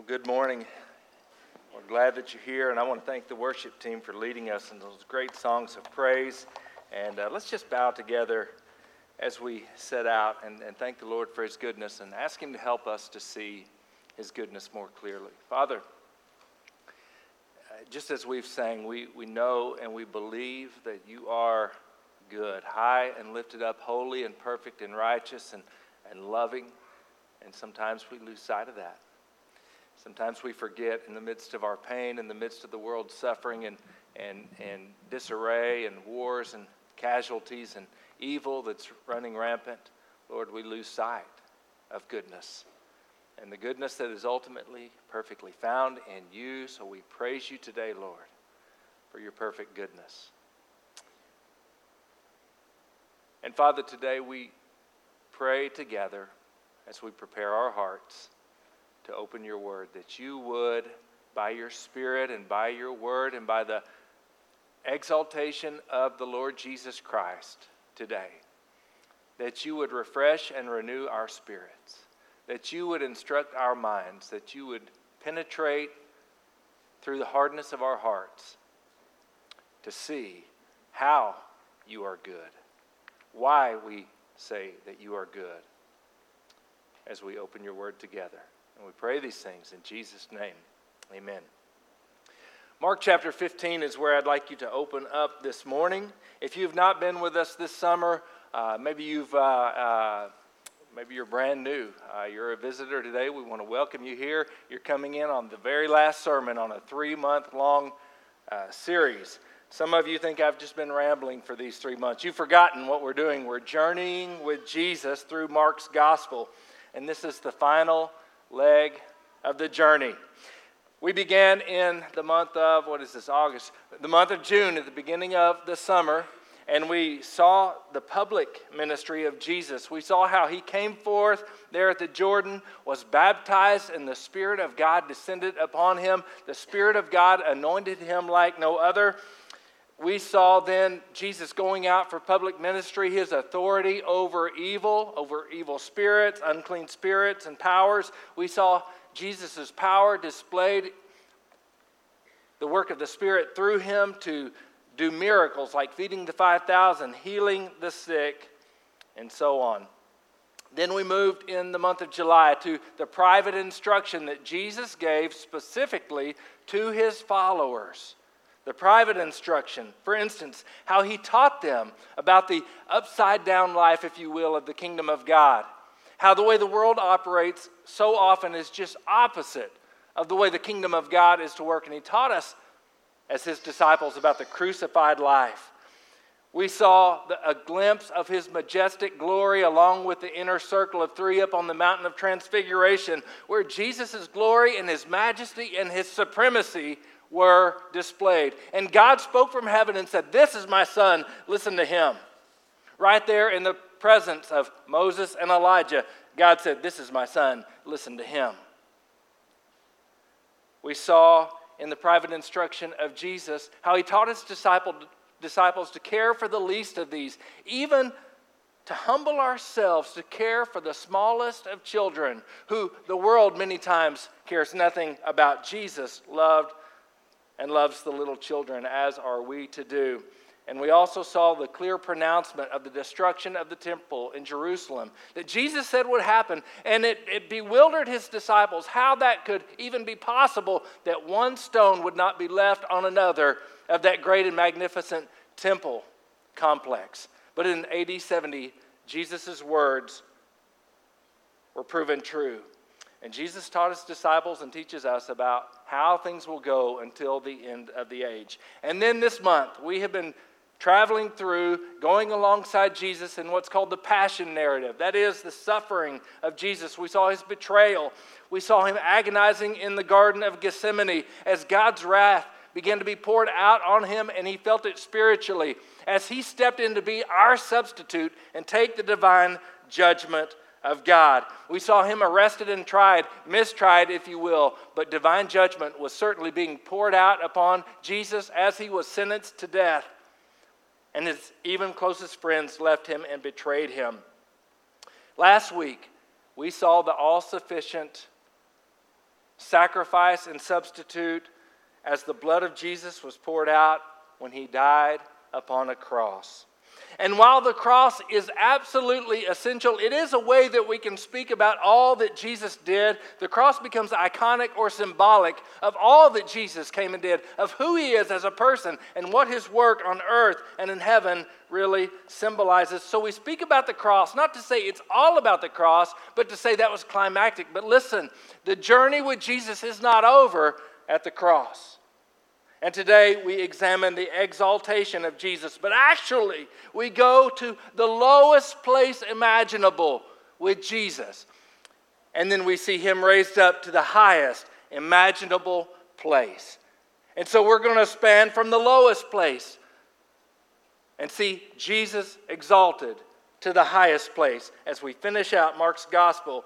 Well, good morning. We're glad that you're here, and I want to thank the worship team for leading us in those great songs of praise. And uh, let's just bow together as we set out and, and thank the Lord for His goodness and ask Him to help us to see His goodness more clearly. Father, uh, just as we've sang, we, we know and we believe that you are good, high and lifted up, holy and perfect and righteous and, and loving. And sometimes we lose sight of that. Sometimes we forget in the midst of our pain, in the midst of the world's suffering and, and, and disarray and wars and casualties and evil that's running rampant, Lord, we lose sight of goodness and the goodness that is ultimately perfectly found in you. So we praise you today, Lord, for your perfect goodness. And Father, today we pray together as we prepare our hearts to open your word, that you would, by your Spirit and by your word and by the exaltation of the Lord Jesus Christ today, that you would refresh and renew our spirits, that you would instruct our minds, that you would penetrate through the hardness of our hearts to see how you are good, why we say that you are good as we open your word together. And we pray these things in Jesus' name. Amen. Mark chapter 15 is where I'd like you to open up this morning. If you've not been with us this summer, uh, maybe you've uh, uh, maybe you're brand new. Uh, you're a visitor today. We want to welcome you here. You're coming in on the very last sermon on a three-month-long uh, series. Some of you think I've just been rambling for these three months. You've forgotten what we're doing. We're journeying with Jesus through Mark's gospel, and this is the final leg of the journey. We began in the month of, what is this, August, the month of June at the beginning of the summer, and we saw the public ministry of Jesus. We saw how he came forth there at the Jordan, was baptized, and the Spirit of God descended upon him. The Spirit of God anointed him like no other we saw then Jesus going out for public ministry, his authority over evil, over evil spirits, unclean spirits, and powers. We saw Jesus' power displayed, the work of the Spirit through him to do miracles like feeding the 5,000, healing the sick, and so on. Then we moved in the month of July to the private instruction that Jesus gave specifically to his followers the private instruction, for instance, how he taught them about the upside down life, if you will, of the kingdom of God. How the way the world operates so often is just opposite of the way the kingdom of God is to work. And he taught us, as his disciples, about the crucified life. We saw a glimpse of his majestic glory along with the inner circle of three up on the mountain of transfiguration, where Jesus' glory and his majesty and his supremacy were displayed. And God spoke from heaven and said, This is my son, listen to him. Right there in the presence of Moses and Elijah, God said, This is my son, listen to him. We saw in the private instruction of Jesus how he taught his disciple, disciples to care for the least of these, even to humble ourselves to care for the smallest of children who the world many times cares nothing about. Jesus loved and loves the little children, as are we to do. And we also saw the clear pronouncement of the destruction of the temple in Jerusalem that Jesus said would happen. And it, it bewildered his disciples how that could even be possible that one stone would not be left on another of that great and magnificent temple complex. But in AD 70, Jesus' words were proven true. And Jesus taught his disciples and teaches us about how things will go until the end of the age. And then this month, we have been traveling through, going alongside Jesus in what's called the Passion narrative. That is the suffering of Jesus. We saw his betrayal, we saw him agonizing in the Garden of Gethsemane as God's wrath began to be poured out on him, and he felt it spiritually as he stepped in to be our substitute and take the divine judgment of God. We saw him arrested and tried, mistried, if you will, but divine judgment was certainly being poured out upon Jesus as he was sentenced to death. And his even closest friends left him and betrayed him. Last week, we saw the all sufficient sacrifice and substitute as the blood of Jesus was poured out when he died upon a cross. And while the cross is absolutely essential, it is a way that we can speak about all that Jesus did. The cross becomes iconic or symbolic of all that Jesus came and did, of who he is as a person, and what his work on earth and in heaven really symbolizes. So we speak about the cross, not to say it's all about the cross, but to say that was climactic. But listen, the journey with Jesus is not over at the cross. And today we examine the exaltation of Jesus. But actually, we go to the lowest place imaginable with Jesus. And then we see him raised up to the highest imaginable place. And so we're going to span from the lowest place and see Jesus exalted to the highest place as we finish out Mark's gospel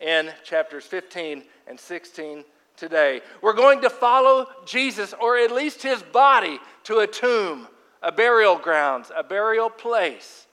in chapters 15 and 16 today. We're going to follow Jesus, or at least his body, to a tomb, a burial grounds, a burial place.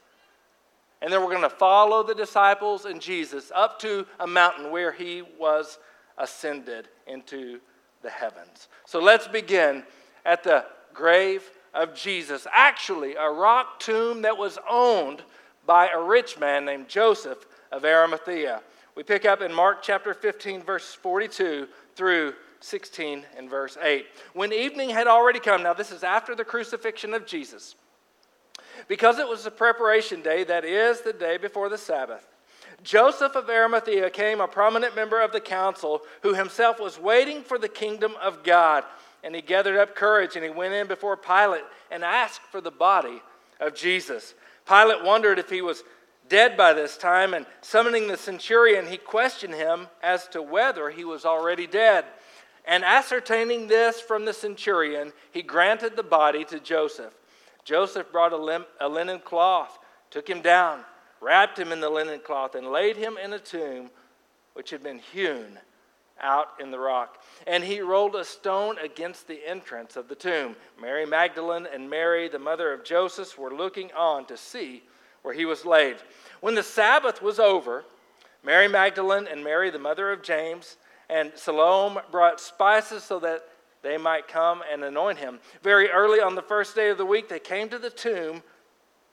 And then we're going to follow the disciples and Jesus up to a mountain where he was ascended into the heavens. So let's begin at the grave of Jesus. Actually, a rock tomb that was owned by a rich man named Joseph of Arimathea. We pick up in Mark chapter 15, verse 42 through 16 and verse 8. When evening had already come, now this is after the crucifixion of Jesus, because it was the preparation day, that is, the day before the Sabbath. Joseph of Arimathea came, a prominent member of the council, who himself was waiting for the kingdom of God. And he gathered up courage and he went in before Pilate and asked for the body of Jesus. Pilate wondered if he was dead by this time, and summoning the centurion, he questioned him as to whether he was already dead. And ascertaining this from the centurion, he granted the body to Joseph. Joseph brought a, lim- a linen cloth, took him down, wrapped him in the linen cloth, and laid him in a tomb which had been hewn out in the rock. And he rolled a stone against the entrance of the tomb. Mary Magdalene and Mary, the mother of Joseph, were looking on to see where he was laid. When the Sabbath was over, Mary Magdalene and Mary, the mother of James, and Salome brought spices so that they might come and anoint him. Very early on the first day of the week, they came to the tomb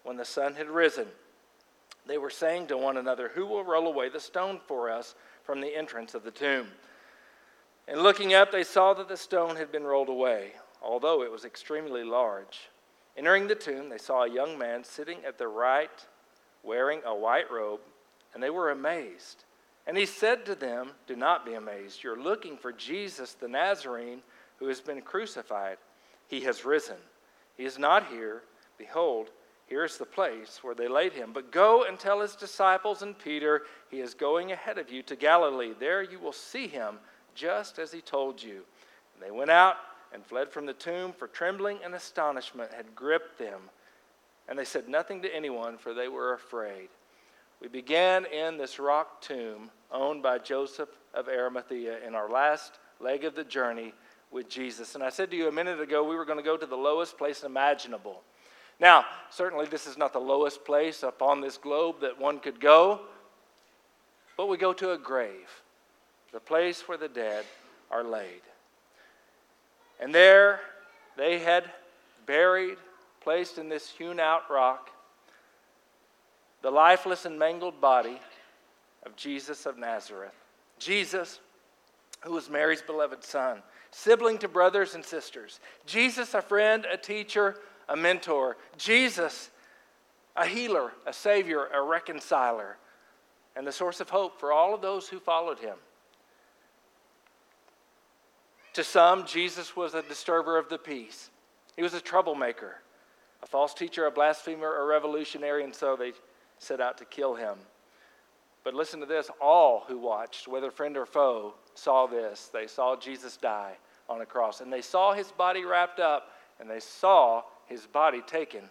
when the sun had risen. They were saying to one another, Who will roll away the stone for us from the entrance of the tomb? And looking up, they saw that the stone had been rolled away, although it was extremely large. Entering the tomb, they saw a young man sitting at the right, wearing a white robe, and they were amazed. And he said to them, Do not be amazed. You're looking for Jesus the Nazarene who has been crucified. He has risen. He is not here. Behold, here is the place where they laid him. But go and tell his disciples and Peter, He is going ahead of you to Galilee. There you will see him, just as he told you. And they went out and fled from the tomb, for trembling and astonishment had gripped them. And they said nothing to anyone, for they were afraid. We began in this rock tomb owned by Joseph of Arimathea in our last leg of the journey with Jesus. And I said to you a minute ago, we were going to go to the lowest place imaginable. Now, certainly this is not the lowest place upon this globe that one could go, but we go to a grave, the place where the dead are laid. And there they had buried, placed in this hewn out rock, the lifeless and mangled body of Jesus of Nazareth. Jesus, who was Mary's beloved son, sibling to brothers and sisters. Jesus, a friend, a teacher, a mentor. Jesus, a healer, a savior, a reconciler, and the source of hope for all of those who followed him. To some, Jesus was a disturber of the peace. He was a troublemaker, a false teacher, a blasphemer, a revolutionary, and so they set out to kill him. But listen to this all who watched, whether friend or foe, saw this. They saw Jesus die on a cross, and they saw his body wrapped up, and they saw his body taken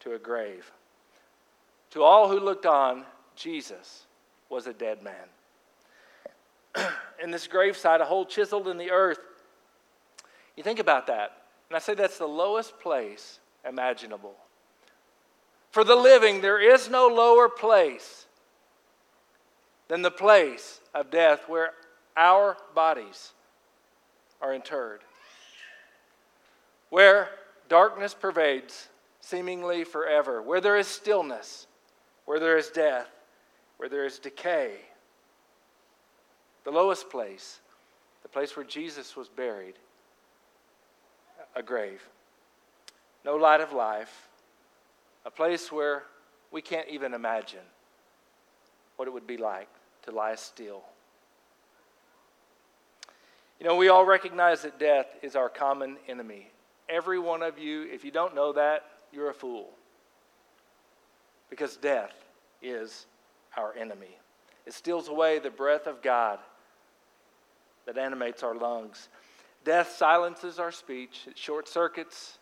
to a grave. To all who looked on, Jesus was a dead man in this gravesite, a hole chiseled in the earth. You think about that. And I say that's the lowest place imaginable. For the living, there is no lower place than the place of death where our bodies are interred. Where darkness pervades, seemingly forever, where there is stillness, where there is death, where there is decay. The lowest place, the place where Jesus was buried, a grave. No light of life, a place where we can't even imagine what it would be like to lie still. You know, we all recognize that death is our common enemy. Every one of you, if you don't know that, you're a fool. Because death is our enemy. It steals away the breath of God that animates our lungs. Death silences our speech, it short circuits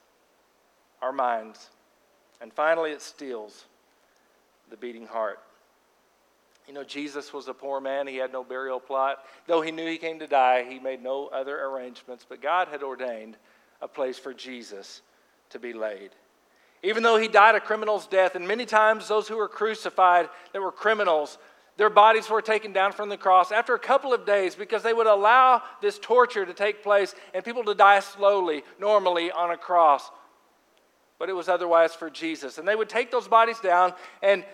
our minds, and finally, it steals the beating heart. You know, Jesus was a poor man. He had no burial plot. Though he knew he came to die, he made no other arrangements. But God had ordained a place for Jesus to be laid. Even though he died a criminal's death, and many times those who were crucified that were criminals, their bodies were taken down from the cross after a couple of days because they would allow this torture to take place and people to die slowly, normally on a cross. But it was otherwise for Jesus. And they would take those bodies down, and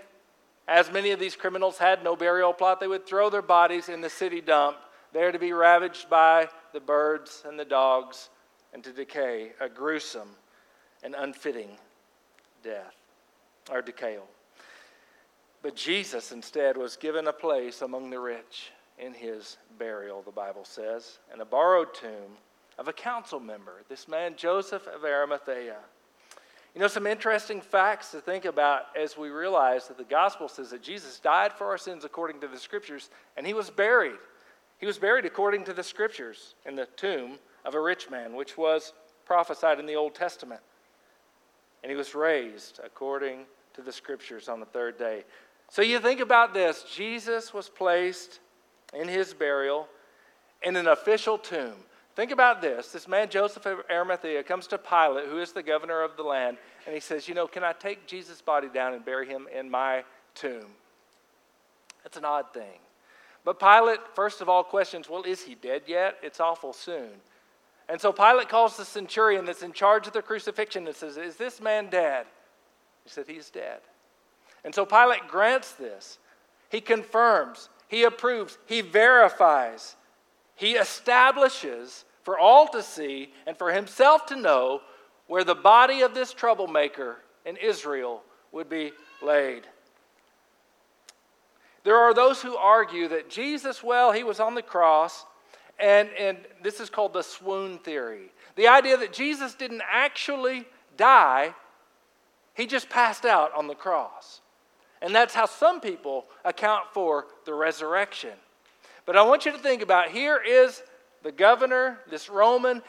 as many of these criminals had no burial plot, they would throw their bodies in the city dump, there to be ravaged by the birds and the dogs and to decay, a gruesome and unfitting death or decay. But Jesus instead was given a place among the rich in his burial, the Bible says, in a borrowed tomb of a council member, this man Joseph of Arimathea. You know, some interesting facts to think about as we realize that the gospel says that Jesus died for our sins according to the scriptures, and he was buried. He was buried according to the scriptures in the tomb of a rich man, which was prophesied in the Old Testament. And he was raised according to the scriptures on the third day. So you think about this Jesus was placed in his burial in an official tomb. Think about this. This man, Joseph of Arimathea, comes to Pilate, who is the governor of the land, and he says, You know, can I take Jesus' body down and bury him in my tomb? That's an odd thing. But Pilate, first of all, questions, Well, is he dead yet? It's awful soon. And so Pilate calls the centurion that's in charge of the crucifixion and says, Is this man dead? He said, He's dead. And so Pilate grants this. He confirms, he approves, he verifies, he establishes for all to see and for himself to know where the body of this troublemaker in Israel would be laid. There are those who argue that Jesus, well, he was on the cross, and, and this is called the swoon theory. The idea that Jesus didn't actually die, he just passed out on the cross. And that's how some people account for the resurrection. But I want you to think about here is the governor, this Roman,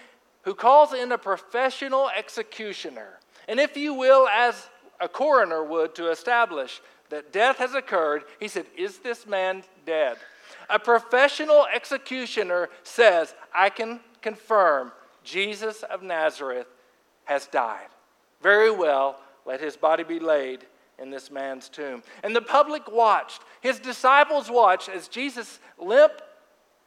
who calls in a professional executioner. And if you will, as a coroner would to establish that death has occurred, he said, Is this man dead? A professional executioner says, I can confirm Jesus of Nazareth has died. Very well, let his body be laid in this man's tomb. And the public watched. His disciples watched as Jesus' limp,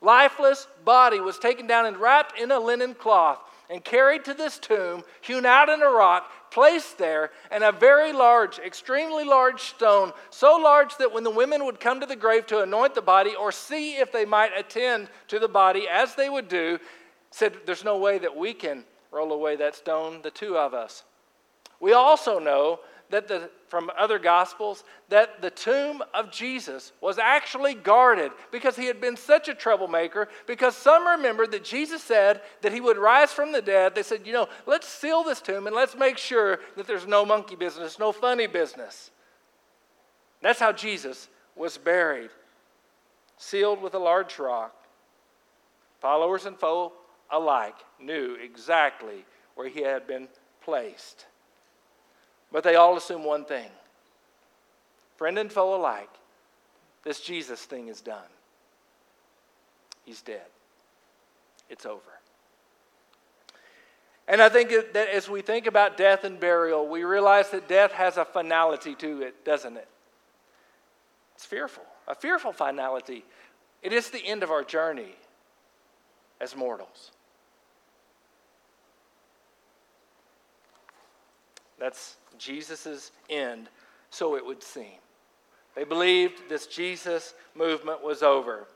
lifeless body was taken down and wrapped in a linen cloth and carried to this tomb, hewn out in a rock, placed there, and a very large, extremely large stone, so large that when the women would come to the grave to anoint the body or see if they might attend to the body as they would do, said, There's no way that we can roll away that stone, the two of us. We also know that the, from other gospels that the tomb of Jesus was actually guarded because he had been such a troublemaker. Because some remembered that Jesus said that he would rise from the dead. They said, you know, let's seal this tomb and let's make sure that there's no monkey business, no funny business. That's how Jesus was buried, sealed with a large rock. Followers and foe alike knew exactly where he had been placed. But they all assume one thing friend and foe alike, this Jesus thing is done. He's dead. It's over. And I think that as we think about death and burial, we realize that death has a finality to it, doesn't it? It's fearful, a fearful finality. It is the end of our journey. as mortals. That's Jesus' end, so it would seem. They believed this Jesus movement was over.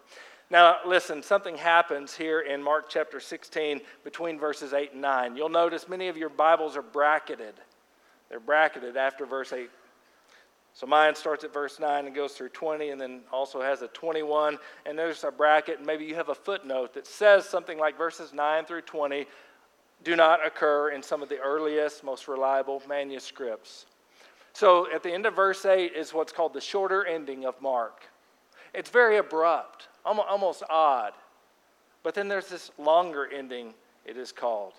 Now, listen, something happens here in Mark chapter 16 between verses 8 and 9. You'll notice many of your Bibles are bracketed. They're bracketed after verse 8. So mine starts at verse 9 and goes through 20, and then also has a 21. And there's a bracket, and maybe you have a footnote that says something like verses 9 through 20 do not occur in some of the earliest, most reliable manuscripts. So at the end of verse 8 is what's called the shorter ending of Mark. It's very abrupt, almost odd. But then there's this longer ending, it is called.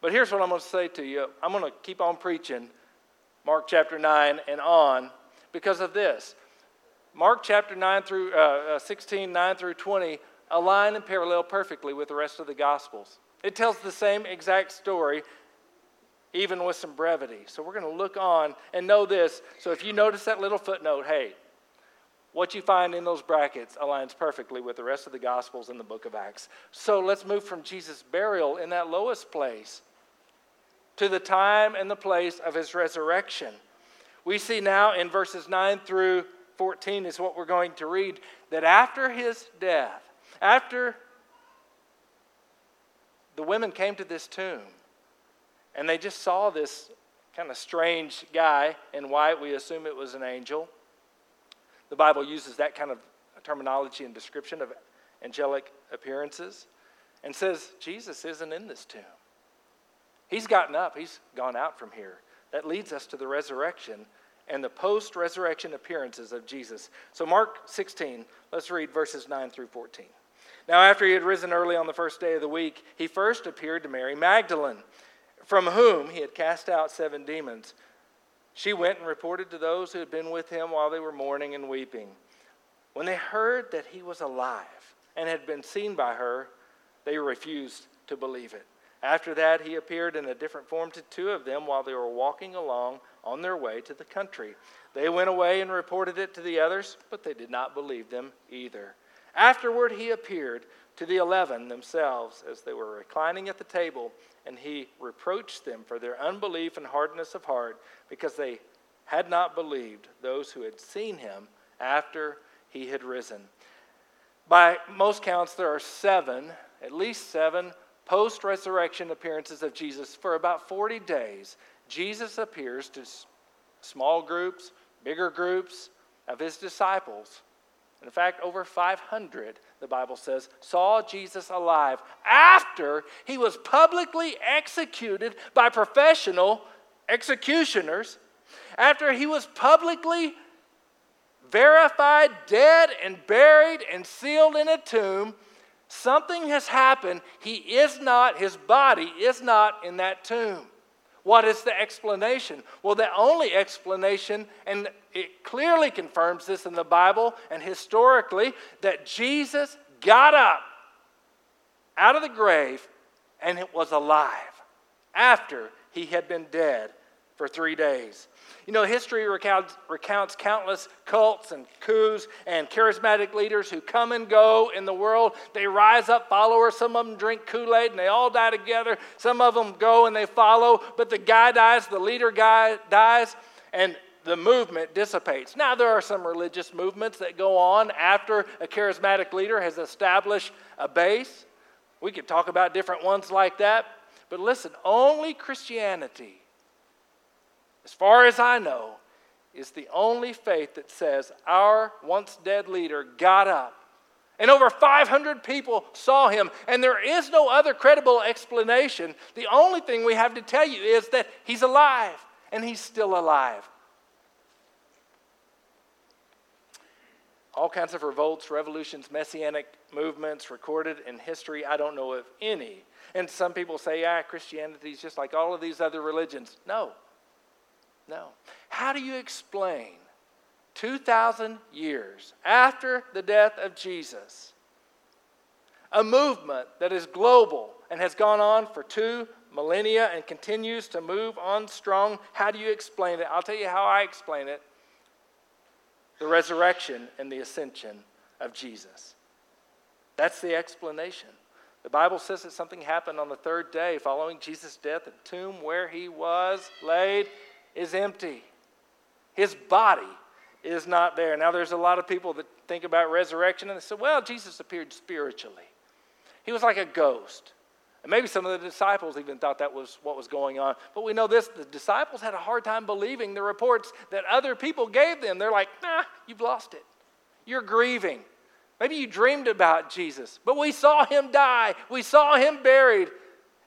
But here's what I'm going to say to you I'm going to keep on preaching Mark chapter 9 and on because of this. Mark chapter 9 through uh, uh 16, 9 through 20 align and parallel perfectly with the rest of the Gospels. It tells the same exact story, even with some brevity. So we're going to look on and know this. So if you notice that little footnote, hey, what you find in those brackets aligns perfectly with the rest of the Gospels in the book of Acts. So let's move from Jesus' burial in that lowest place to the time and the place of his resurrection. We see now in verses 9 through 14 is what we're going to read that after his death, after the women came to this tomb and they just saw this kind of strange guy in white. We assume it was an angel. The Bible uses that kind of terminology and description of angelic appearances and says Jesus isn't in this tomb. He's gotten up, he's gone out from here. That leads us to the resurrection and the post resurrection appearances of Jesus. So, Mark 16, let's read verses 9 through 14. Now, after he had risen early on the first day of the week, he first appeared to Mary Magdalene, from whom he had cast out seven demons. She went and reported to those who had been with him while they were mourning and weeping. When they heard that he was alive and had been seen by her, they refused to believe it. After that, he appeared in a different form to two of them while they were walking along on their way to the country. They went away and reported it to the others, but they did not believe them either. Afterward, he appeared to the eleven themselves as they were reclining at the table, and he reproached them for their unbelief and hardness of heart because they had not believed those who had seen him after he had risen. By most counts, there are seven, at least seven, post resurrection appearances of Jesus. For about 40 days, Jesus appears to small groups, bigger groups of his disciples in fact, over 500, the Bible says, saw Jesus alive after he was publicly executed by professional executioners, after he was publicly verified dead and buried and sealed in a tomb. Something has happened. He is not, his body is not in that tomb. What is the explanation? Well, the only explanation, and it clearly confirms this in the Bible and historically, that Jesus got up out of the grave and it was alive after he had been dead for three days. You know, history recounts, recounts, countless cults and coups and charismatic leaders who come and go in the world. They rise up followers. Some of them drink Kool Aid and they all die together. Some of them go and they follow, but the guy dies, the leader guy dies, and the movement dissipates. Now, there are some religious movements that go on after a charismatic leader has established a base. We could talk about different ones like that. But listen, only Christianity as far as I know, is the only faith that says our once dead leader got up. And over 500 people saw him, and there is no other credible explanation. The only thing we have to tell you is that he's alive, and he's still alive. All kinds of revolts, revolutions, messianic movements recorded in history. I don't know of any. And some people say, yeah, Christianity is just like all of these other religions. No, no. How do you explain 2,000 years after the death of Jesus, a movement that is global and has gone on for two millennia and continues to move on strong? How do you explain it? I'll tell you how I explain it the resurrection and the ascension of Jesus. That's the explanation. The Bible says that something happened on the third day following Jesus' death. The tomb where he was laid is empty. His body is not there. Now, there's a lot of people that think about resurrection and they say, well, Jesus appeared spiritually. He was like a ghost. And maybe some of the disciples even thought that was what was going on. But we know this the disciples had a hard time believing the reports that other people gave them. They're like, nah, you've lost it. You're grieving. Maybe you dreamed about Jesus, but we saw him die, we saw him buried.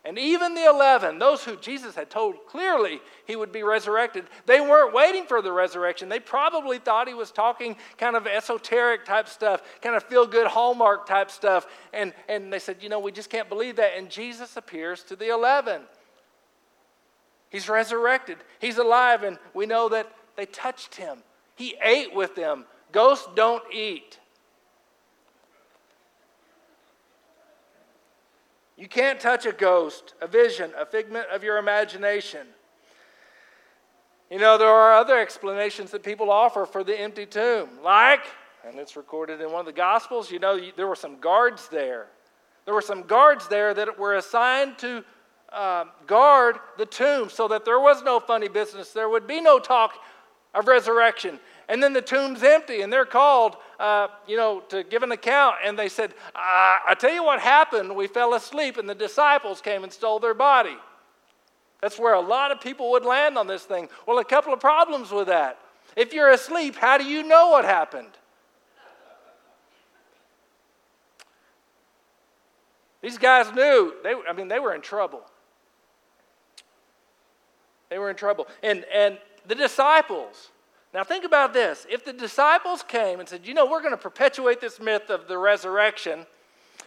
And even the 11, those who Jesus had told clearly he would be resurrected, they weren't waiting for the resurrection. They probably thought he was talking kind of esoteric type stuff, kind of feel good hallmark type stuff. And, and they said, you know, we just can't believe that. And Jesus appears to the 11. He's resurrected, he's alive, and we know that they touched him. He ate with them. Ghosts don't eat. You can't touch a ghost, a vision, a figment of your imagination. You know, there are other explanations that people offer for the empty tomb, like, and it's recorded in one of the Gospels, you know, there were some guards there. There were some guards there that were assigned to uh, guard the tomb so that there was no funny business. There would be no talk of resurrection. And then the tomb's empty, and they're called, uh, you know, to give an account. And they said, uh, I tell you what happened. We fell asleep, and the disciples came and stole their body. That's where a lot of people would land on this thing. Well, a couple of problems with that. If you're asleep, how do you know what happened? These guys knew. They, I mean, they were in trouble. They were in trouble. And, and the disciples, now, think about this. If the disciples came and said, you know, we're going to perpetuate this myth of the resurrection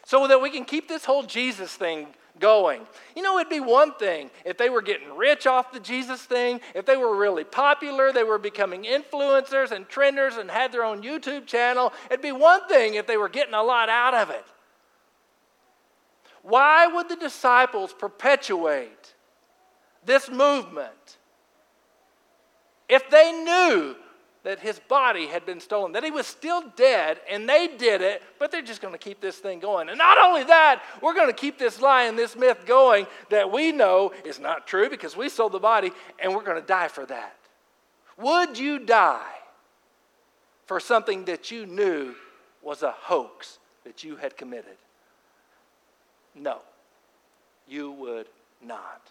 so that we can keep this whole Jesus thing going. You know, it'd be one thing if they were getting rich off the Jesus thing, if they were really popular, they were becoming influencers and trenders and had their own YouTube channel. It'd be one thing if they were getting a lot out of it. Why would the disciples perpetuate this movement if they knew that his body had been stolen, that he was still dead, and they did it, but they're just going to keep this thing going. And not only that, we're going to keep this lie and this myth going that we know is not true because we sold the body, and we're going to die for that. Would you die for something that you knew was a hoax that you had committed? No, you would not.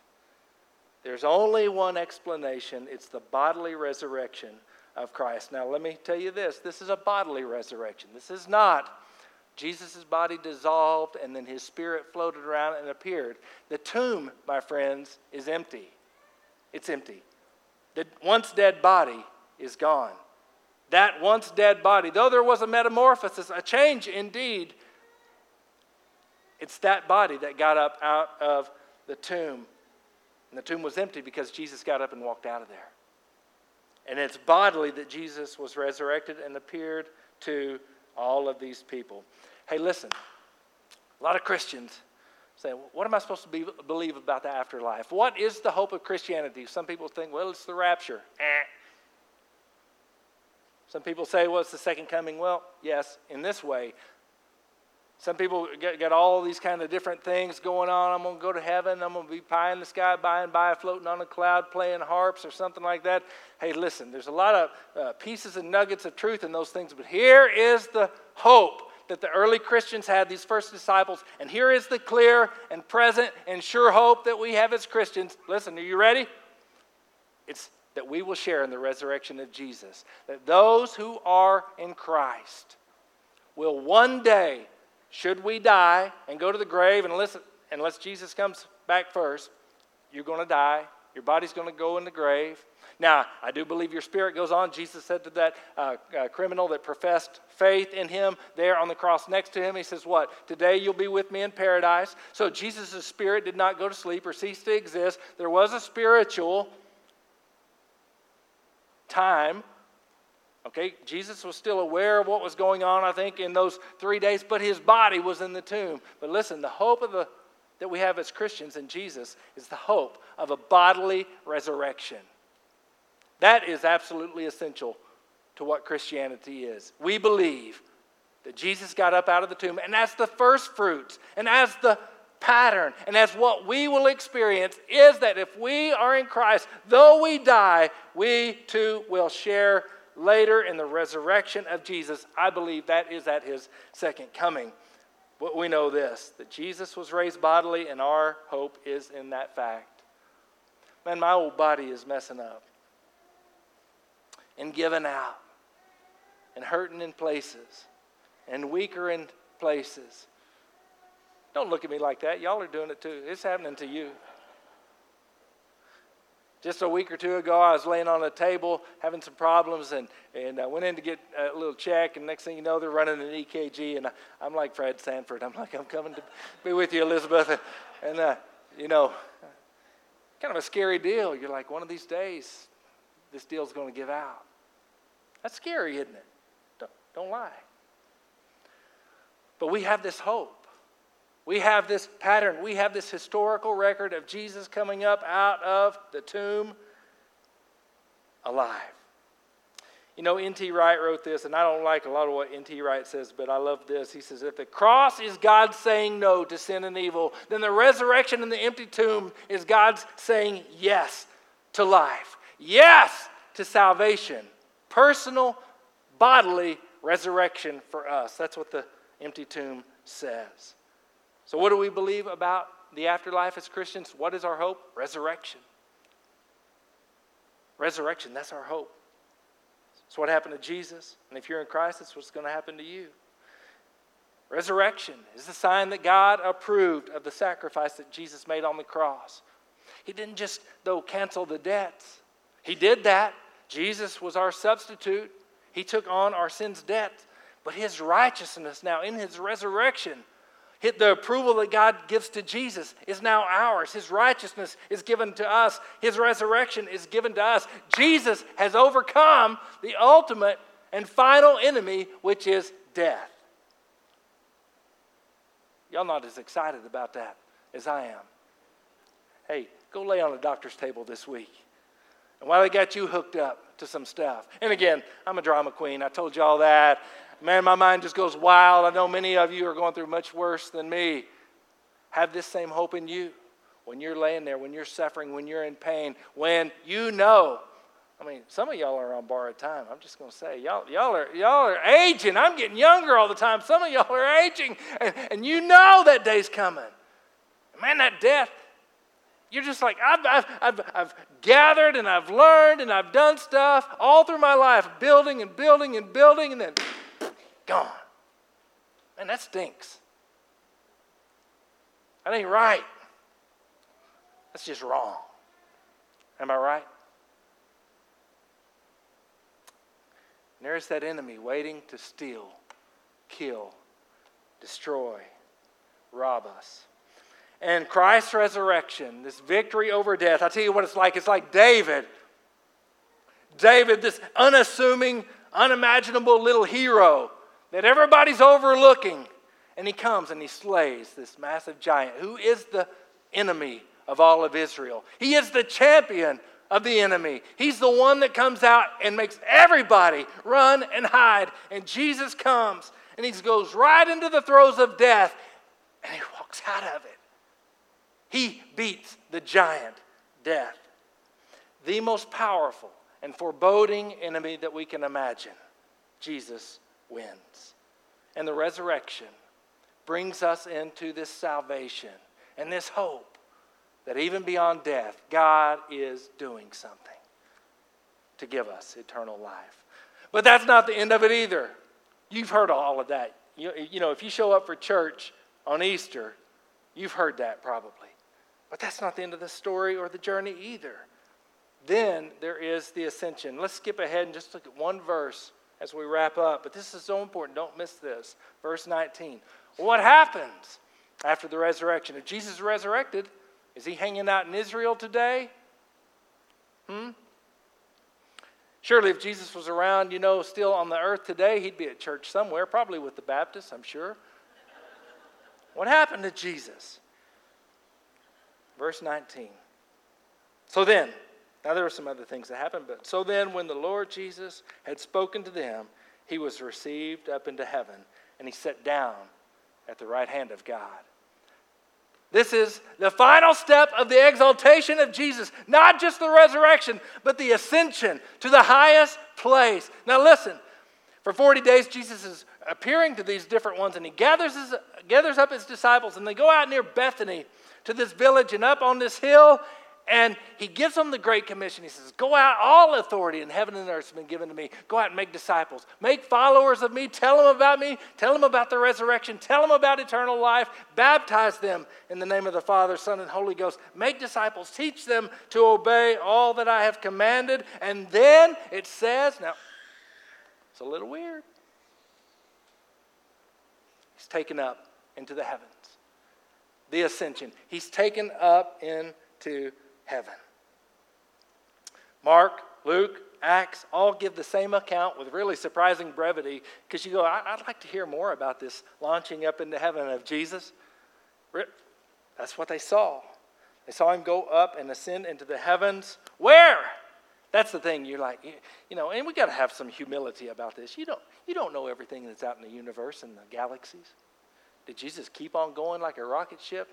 There's only one explanation it's the bodily resurrection of Christ. Now, let me tell you this this is a bodily resurrection. This is not Jesus' body dissolved and then his spirit floated around and appeared. The tomb, my friends, is empty. It's empty. The once dead body is gone. That once dead body, though there was a metamorphosis, a change indeed, it's that body that got up out of the tomb and the tomb was empty because Jesus got up and walked out of there. And it's bodily that Jesus was resurrected and appeared to all of these people. Hey, listen, a lot of Christians say, What am I supposed to be, believe about the afterlife? What is the hope of Christianity? Some people think, Well, it's the rapture. Eh. Some people say, Well, it's the second coming. Well, yes, in this way, some people get, get all these kind of different things going on. I'm going to go to heaven. I'm going to be pie in the sky by and by, floating on a cloud, playing harps or something like that. Hey, listen, there's a lot of uh, pieces and nuggets of truth in those things, but here is the hope that the early Christians had, these first disciples, and here is the clear and present and sure hope that we have as Christians. Listen, are you ready? It's that we will share in the resurrection of Jesus. That those who are in Christ will one day should we die and go to the grave, and unless, unless Jesus comes back first, you're going to die. Your body's going to go in the grave. Now, I do believe your spirit goes on. Jesus said to that uh, uh, criminal that professed faith in him there on the cross next to him, He says, What? Today you'll be with me in paradise. So Jesus' spirit did not go to sleep or cease to exist. There was a spiritual time Okay, Jesus was still aware of what was going on, I think, in those three days, but his body was in the tomb. But listen, the hope of the, that we have as Christians in Jesus is the hope of a bodily resurrection. That is absolutely essential to what Christianity is. We believe that Jesus got up out of the tomb, and as the first fruits, and as the pattern, and as what we will experience is that if we are in Christ, though we die, we too will share later in the resurrection of Jesus. I believe that is at his second coming. But we know this that Jesus was raised bodily, and our hope is in that fact. Man, my old body is messing up and giving out and hurting in places and weaker in places. Don't look at me like that. Y'all are doing it too. It's happening to you. Just a week or two ago, I was laying on a table having some problems and, and I went in to get a little check. And next thing you know, they're running an EKG. And I, am like Fred Sanford. I'm like, I'm coming to be with you, Elizabeth. And, uh, you know, kind of a scary deal. You're like, one of these days, this deal's going to give out. That's scary, isn't it? Don't, don't lie. But we have this hope. We have this pattern. We have this historical record of Jesus coming up out of the tomb alive. You know, N.T. Wright wrote this, and I don't like a lot of what N.T. Wright says, but I love this. He says, If the cross is God saying no to sin and evil, then the resurrection in the empty tomb is God's saying yes to life, yes to salvation, personal, bodily resurrection for us. That's what the empty tomb says. So, what do we believe about the afterlife as Christians? What is our hope? Resurrection. Resurrection, that's our hope. It's what happened to Jesus. And if you're in Christ, that's what's going to happen to you. Resurrection is the sign that God approved of the sacrifice that Jesus made on the cross. He didn't just, though, cancel the debts, He did that. Jesus was our substitute, He took on our sins' debt. But his righteousness now in his resurrection, the approval that God gives to Jesus is now ours. His righteousness is given to us. His resurrection is given to us. Jesus has overcome the ultimate and final enemy, which is death. Y'all not as excited about that as I am. Hey, go lay on a doctor's table this week. And while they got you hooked up to some stuff. And again, I'm a drama queen. I told you all that. Man, my mind just goes wild. I know many of you are going through much worse than me. Have this same hope in you when you're laying there, when you're suffering, when you're in pain, when you know. I mean, some of y'all are on borrowed time. I'm just going to say, y'all, y'all, are, y'all are aging. I'm getting younger all the time. Some of y'all are aging, and, and you know that day's coming. Man, that death, you're just like, I've, I've, I've, I've gathered and I've learned and I've done stuff all through my life, building and building and building, and then Gone. Man, that stinks. That ain't right. That's just wrong. Am I right? And there's that enemy waiting to steal, kill, destroy, rob us. And Christ's resurrection, this victory over death, I tell you what it's like. It's like David. David, this unassuming, unimaginable little hero that everybody's overlooking. And he comes and he slays this massive giant who is the enemy of all of Israel. He is the champion of the enemy. He's the one that comes out and makes everybody run and hide. And Jesus comes and he goes right into the throes of death and he walks out of it. He beats the giant, death, the most powerful and foreboding enemy that we can imagine. Jesus wins. And the resurrection brings us into this salvation and this hope that even beyond death, God is doing something to give us eternal life. But that's not the end of it either. You've heard all of that. You, you know, if you show up for church on Easter, you've heard that probably. But that's not the end of the story or the journey either. Then there is the ascension. Let's skip ahead and just look at one verse as we wrap up. But this is so important. Don't miss this. Verse 19. What happens after the resurrection? If Jesus resurrected, is he hanging out in Israel today? Hmm? Surely, if Jesus was around, you know, still on the earth today, he'd be at church somewhere, probably with the Baptists, I'm sure. What happened to Jesus? Verse 19. So then, now, there were some other things that happened, but so then, when the Lord Jesus had spoken to them, he was received up into heaven and he sat down at the right hand of God. This is the final step of the exaltation of Jesus, not just the resurrection, but the ascension to the highest place. Now, listen, for 40 days, Jesus is appearing to these different ones, and he gathers, his, gathers up his disciples, and they go out near Bethany to this village and up on this hill, and he gives them the Great Commission. He says, Go out, all authority in heaven and earth has been given to me. Go out and make disciples. Make followers of me. Tell them about me. Tell them about the resurrection. Tell them about eternal life. Baptize them in the name of the Father, Son, and Holy Ghost. Make disciples. Teach them to obey all that I have commanded. And then it says, Now, it's a little weird. He's taken up into the heavens. The ascension. He's taken up into heaven. Mark, Luke, Acts all give the same account with really surprising brevity because you go, I'd like to hear more about this launching up into heaven of Jesus. That's what they saw. They saw him go up and ascend into the heavens. Where? That's the thing. You're like, you know, and we got to have some humility about this. You don't, you don't know everything that's out in the universe and the galaxies. Did Jesus keep on going like a rocket ship?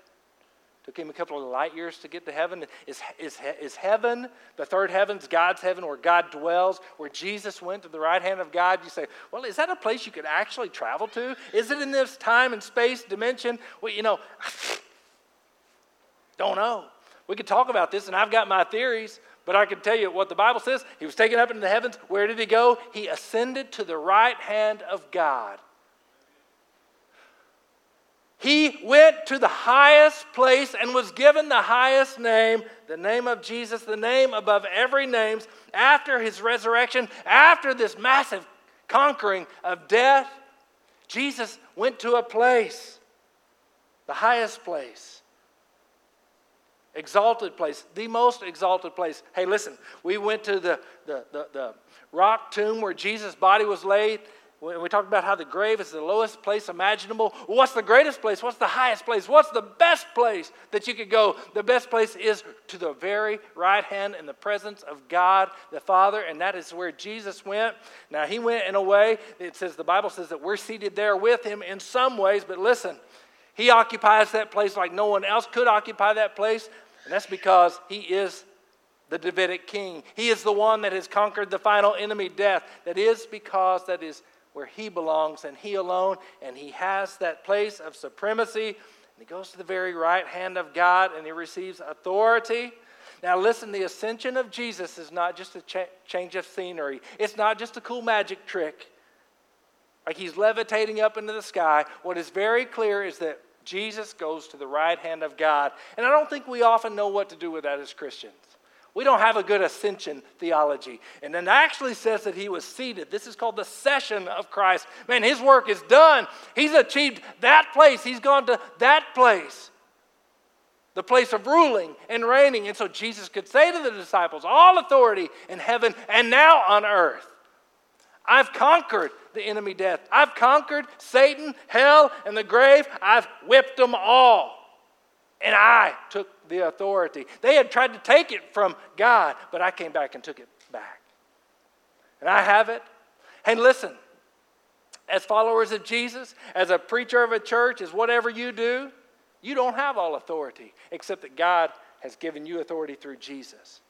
Took him a couple of light years to get to heaven. Is, is, is heaven, the third heavens, God's heaven where God dwells, where Jesus went to the right hand of God? You say, well, is that a place you could actually travel to? Is it in this time and space dimension? Well, you know, don't know. We could talk about this, and I've got my theories, but I can tell you what the Bible says. He was taken up into the heavens. Where did he go? He ascended to the right hand of God. He went to the highest place and was given the highest name, the name of Jesus, the name above every name, after his resurrection, after this massive conquering of death. Jesus went to a place, the highest place, exalted place, the most exalted place. Hey, listen, we went to the, the, the, the rock tomb where Jesus' body was laid we talked about how the grave is the lowest place imaginable. What's the greatest place? What's the highest place? What's the best place that you could go? The best place is to the very right hand in the presence of God the Father, and that is where Jesus went. Now, he went in a way, it says, the Bible says that we're seated there with him in some ways, but listen, he occupies that place like no one else could occupy that place, and that's because he is the Davidic king. He is the one that has conquered the final enemy, death. That is because that is where he belongs and he alone, and he has that place of supremacy. And he goes to the very right hand of God and he receives authority. Now, listen, the ascension of Jesus is not just a cha- change of scenery, it's not just a cool magic trick. Like he's levitating up into the sky. What is very clear is that Jesus goes to the right hand of God. And I don't think we often know what to do with that as Christians. We don't have a good ascension theology. And then actually says that he was seated. This is called the session of Christ. Man, his work is done. He's achieved that place. He's gone to that place, the place of ruling and reigning. And so Jesus could say to the disciples, All authority in heaven and now on earth. I've conquered the enemy death. I've conquered Satan, hell, and the grave. I've whipped them all. And I took the authority. They had tried to take it from God, but I came back and took it back. And I have it. And listen, as followers of Jesus, as a preacher of a church, as whatever you do, you don't have all authority, except that God has given you authority through Jesus.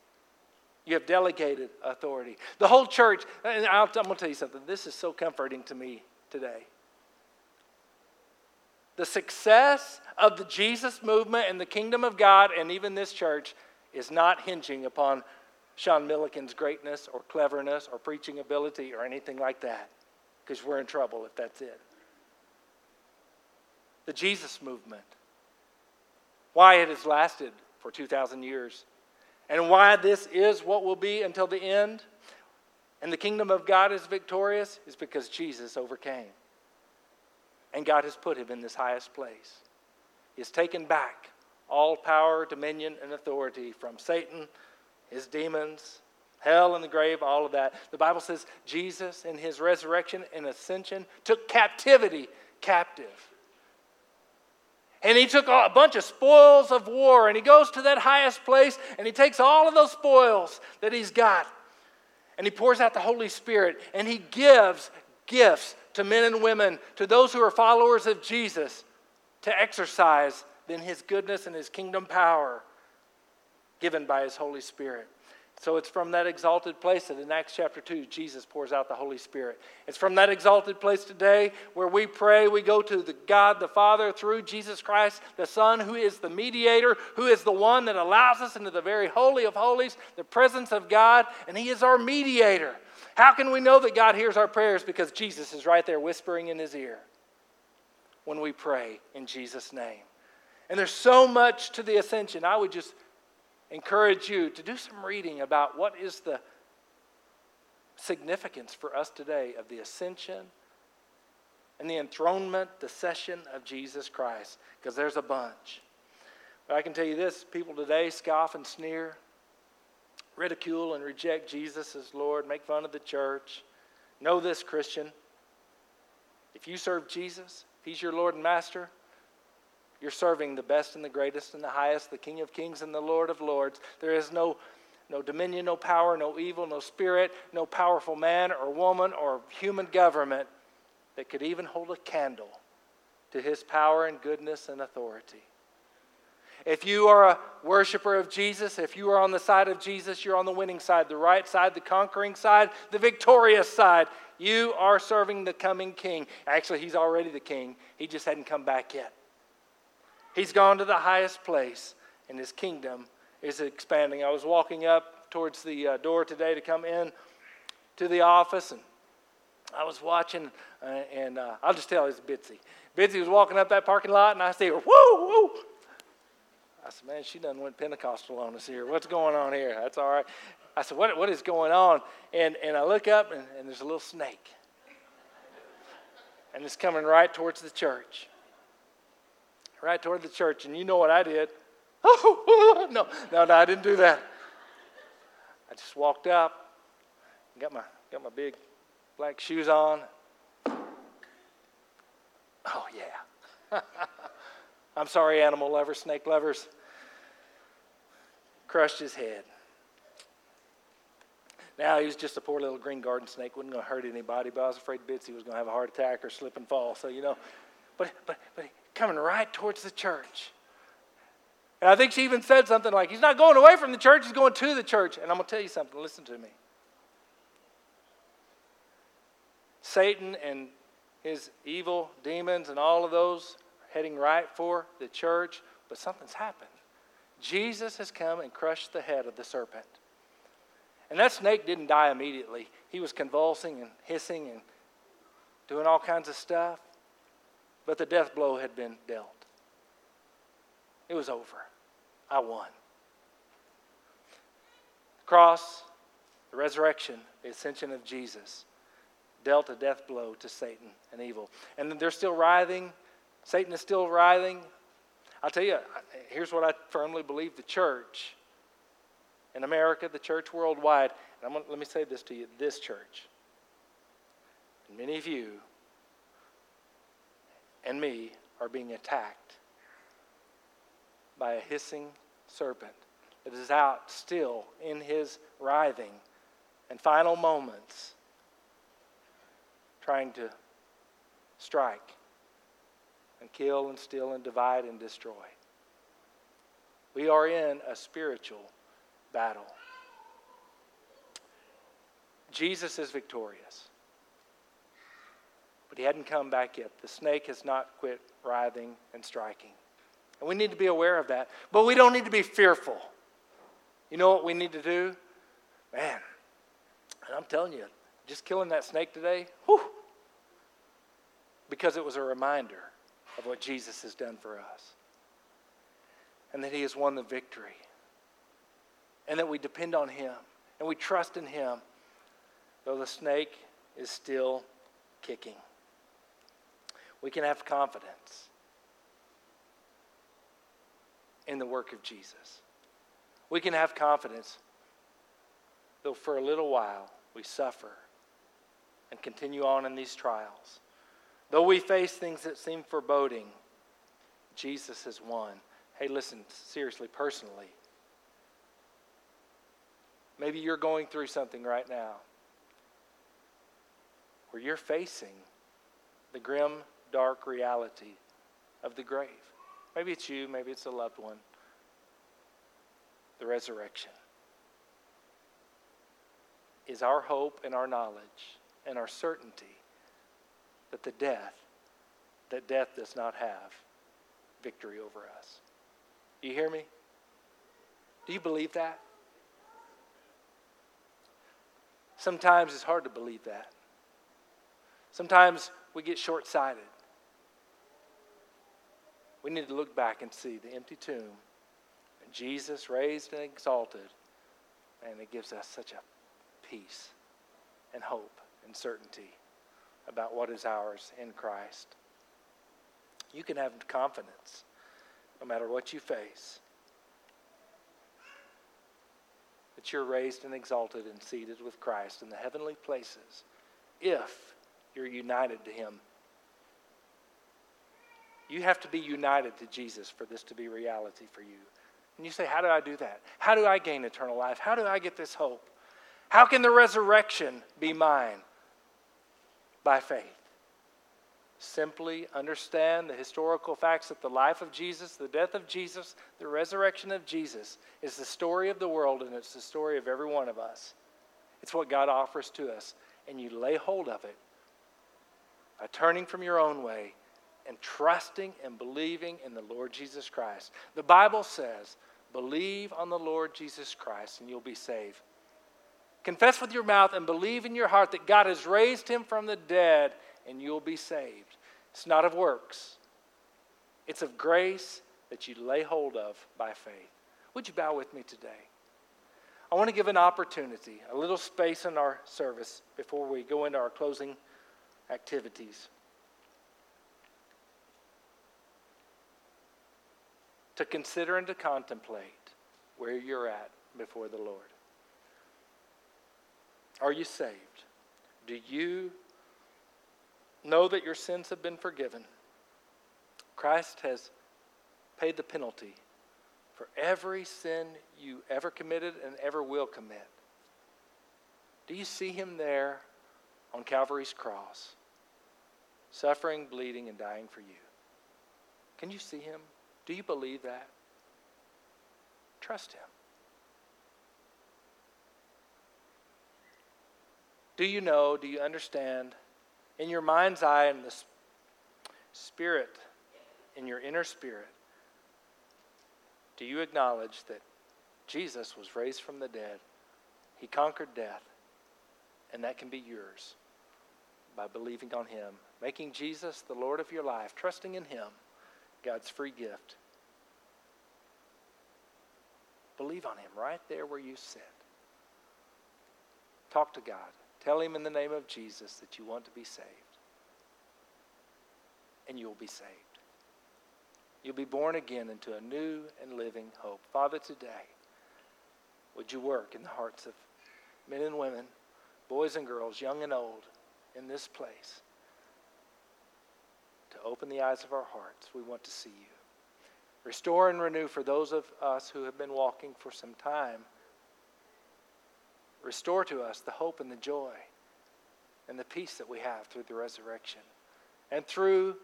You have delegated authority. The whole church, and i am going to tell you something, this is so comforting to me today. The success of the Jesus movement and the kingdom of God and even this church is not hinging upon Sean Milliken's greatness or cleverness or preaching ability or anything like that, because we're in trouble if that's it. The Jesus movement, why it has lasted for 2,000 years, and why this is what will be until the end, and the kingdom of God is victorious, is because Jesus overcame. And God has put him in this highest place. He has taken back all power, dominion, and authority from Satan, his demons, hell and the grave, all of that. The Bible says Jesus, in his resurrection and ascension, took captivity captive. And he took a bunch of spoils of war and he goes to that highest place and he takes all of those spoils that he's got and he pours out the Holy Spirit and he gives gifts to men and women, to those who are followers of Jesus, to exercise then his goodness and his kingdom power given by his Holy Spirit. So it's from that exalted place that in Acts chapter 2, Jesus pours out the Holy Spirit. It's from that exalted place today where we pray, we go to the God the Father through Jesus Christ, the Son, who is the mediator, who is the one that allows us into the very holy of holies, the presence of God, and He is our mediator. How can we know that God hears our prayers? Because Jesus is right there whispering in His ear when we pray in Jesus' name. And there's so much to the ascension. I would just encourage you to do some reading about what is the significance for us today of the ascension and the enthronement, the session of Jesus Christ, because there's a bunch. But I can tell you this people today scoff and sneer, ridicule and reject Jesus as Lord, make fun of the church. Know this, Christian. If you serve Jesus, if He's your Lord and Master, you're serving the best and the greatest and the highest, the King of kings and the Lord of lords. There is no, no dominion, no power, no evil, no spirit, no powerful man or woman or human government that could even hold a candle to his power and goodness and authority. If you are a worshiper of Jesus, if you are on the side of Jesus, you're on the winning side, the right side, the conquering side, the victorious side. You are serving the coming king. Actually, he's already the king, he just hadn't come back yet. He's gone to the highest place, and his kingdom is expanding. I was walking up towards the uh, door today to come in to the office, and I was watching, uh, and uh, I'll just tell you it's Bitsy. Bitsy was walking up that parking lot, and I see her, whoo, whoo. I said, man, she done went Pentecostal on us here. What's going on here? That's all right. I said, what, what is going on? And, and I look up, and, and there's a little snake. And it's coming right towards the church right toward the church. And you know what I did? Oh, no, no, no, I didn't do that. I just walked up, got my, got my big black shoes on. Oh, yeah. I'm sorry, animal lovers, snake lovers. Crushed his head. Now, he was just a poor little green garden snake, wasn't going to hurt anybody, but I was afraid Bitsy was going to have a heart attack or slip and fall. So, you know, but, but, but coming right towards the church. And I think she even said something like, He's not going away from the church, he's going to the church. And I'm going to tell you something, listen to me. Satan and his evil demons and all of those heading right for the church, but something's happened. Jesus has come and crushed the head of the serpent. And that snake didn't die immediately. He was convulsing and hissing and doing all kinds of stuff. But the death blow had been dealt. It was over. I won. The cross, the resurrection, the ascension of Jesus dealt a death blow to Satan and evil. And they're still writhing. Satan is still writhing. I'll tell you, here's what I firmly believe the church in America, the church worldwide, and gonna, let me say this to you this church, many of you and me are being attacked by a hissing serpent that is out still in his writhing and final moments trying to strike and kill and steal and divide and destroy. We are in a spiritual battle. Jesus is victorious but he hadn't come back yet. The snake has not quit writhing and striking. And we need to be aware of that. But we don't need to be fearful. You know what we need to do? Man, and I'm telling you, just killing that snake today, whew, because it was a reminder of what Jesus has done for us. And that he has won the victory. And that we depend on him and we trust in him, though the snake is still kicking we can have confidence in the work of Jesus. We can have confidence, though for a little while we suffer and continue on in these trials. Though we face things that seem foreboding, Jesus has won. Hey, listen, seriously, personally. Maybe you're going through something right now where you're facing the grim, dark reality of the grave. Maybe it's you, maybe it's a loved one. The resurrection is our hope and our knowledge and our certainty that the death, that death does not have victory over us. Do you hear me? Do you believe that? Sometimes it's hard to believe that. Sometimes we get short sighted. We need to look back and see the empty tomb and Jesus raised and exalted, and it gives us such a peace and hope and certainty about what is ours in Christ. You can have confidence no matter what you face that you're raised and exalted and seated with Christ in the heavenly places if you're united to Him. You have to be united to Jesus for this to be reality for you. And you say, How do I do that? How do I gain eternal life? How do I get this hope? How can the resurrection be mine? By faith. Simply understand the historical facts that the life of Jesus, the death of Jesus, the resurrection of Jesus is the story of the world and it's the story of every one of us. It's what God offers to us. And you lay hold of it by turning from your own way and trusting and believing in the Lord Jesus Christ. The Bible says, believe on the Lord Jesus Christ and you'll be saved. Confess with your mouth and believe in your heart that God has raised him from the dead and you'll be saved. It's not of works, it's of grace that you lay hold of by faith. Would you bow with me today? I want to give an opportunity, a little space in our service before we go into our closing activities. To consider and to contemplate where you're at before the Lord. Are you saved? Do you know that your sins have been forgiven? Christ has paid the penalty for every sin you ever committed and ever will commit. Do you see him there on Calvary's cross, suffering, bleeding, and dying for you? Can you see him? Do you believe that? Trust him. Do you know, do you understand in your mind's eye and the spirit, in your inner spirit, do you acknowledge that Jesus was raised from the dead? He conquered death, and that can be yours by believing on Him, making Jesus the Lord of your life, trusting in Him, God's free gift. Believe on Him right there where you sit. Talk to God. Tell Him in the name of Jesus that you want to be saved. And you'll be saved. You'll be born again into a new and living hope. Father, today, would you work in the hearts of men and women, boys and girls, young and old, in this place to open the eyes of our hearts? We want to see you. Restore and renew for those of us who have been walking for some time Restore to us the hope and the joy and the peace that we have through the resurrection and through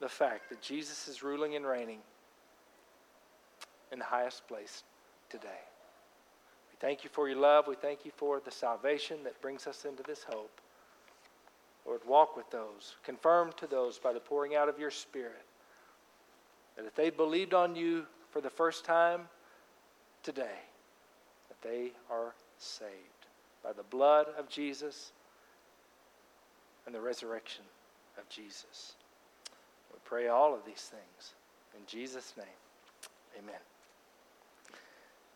the fact that Jesus is ruling and reigning in the highest place today. We thank you for your love. We thank you for the salvation that brings us into this hope. Lord, walk with those, confirm to those by the pouring out of your Spirit that if they believed on you for the first time today, that they are saved by the blood of Jesus and the resurrection of Jesus. We pray all of these things in Jesus' name. Amen.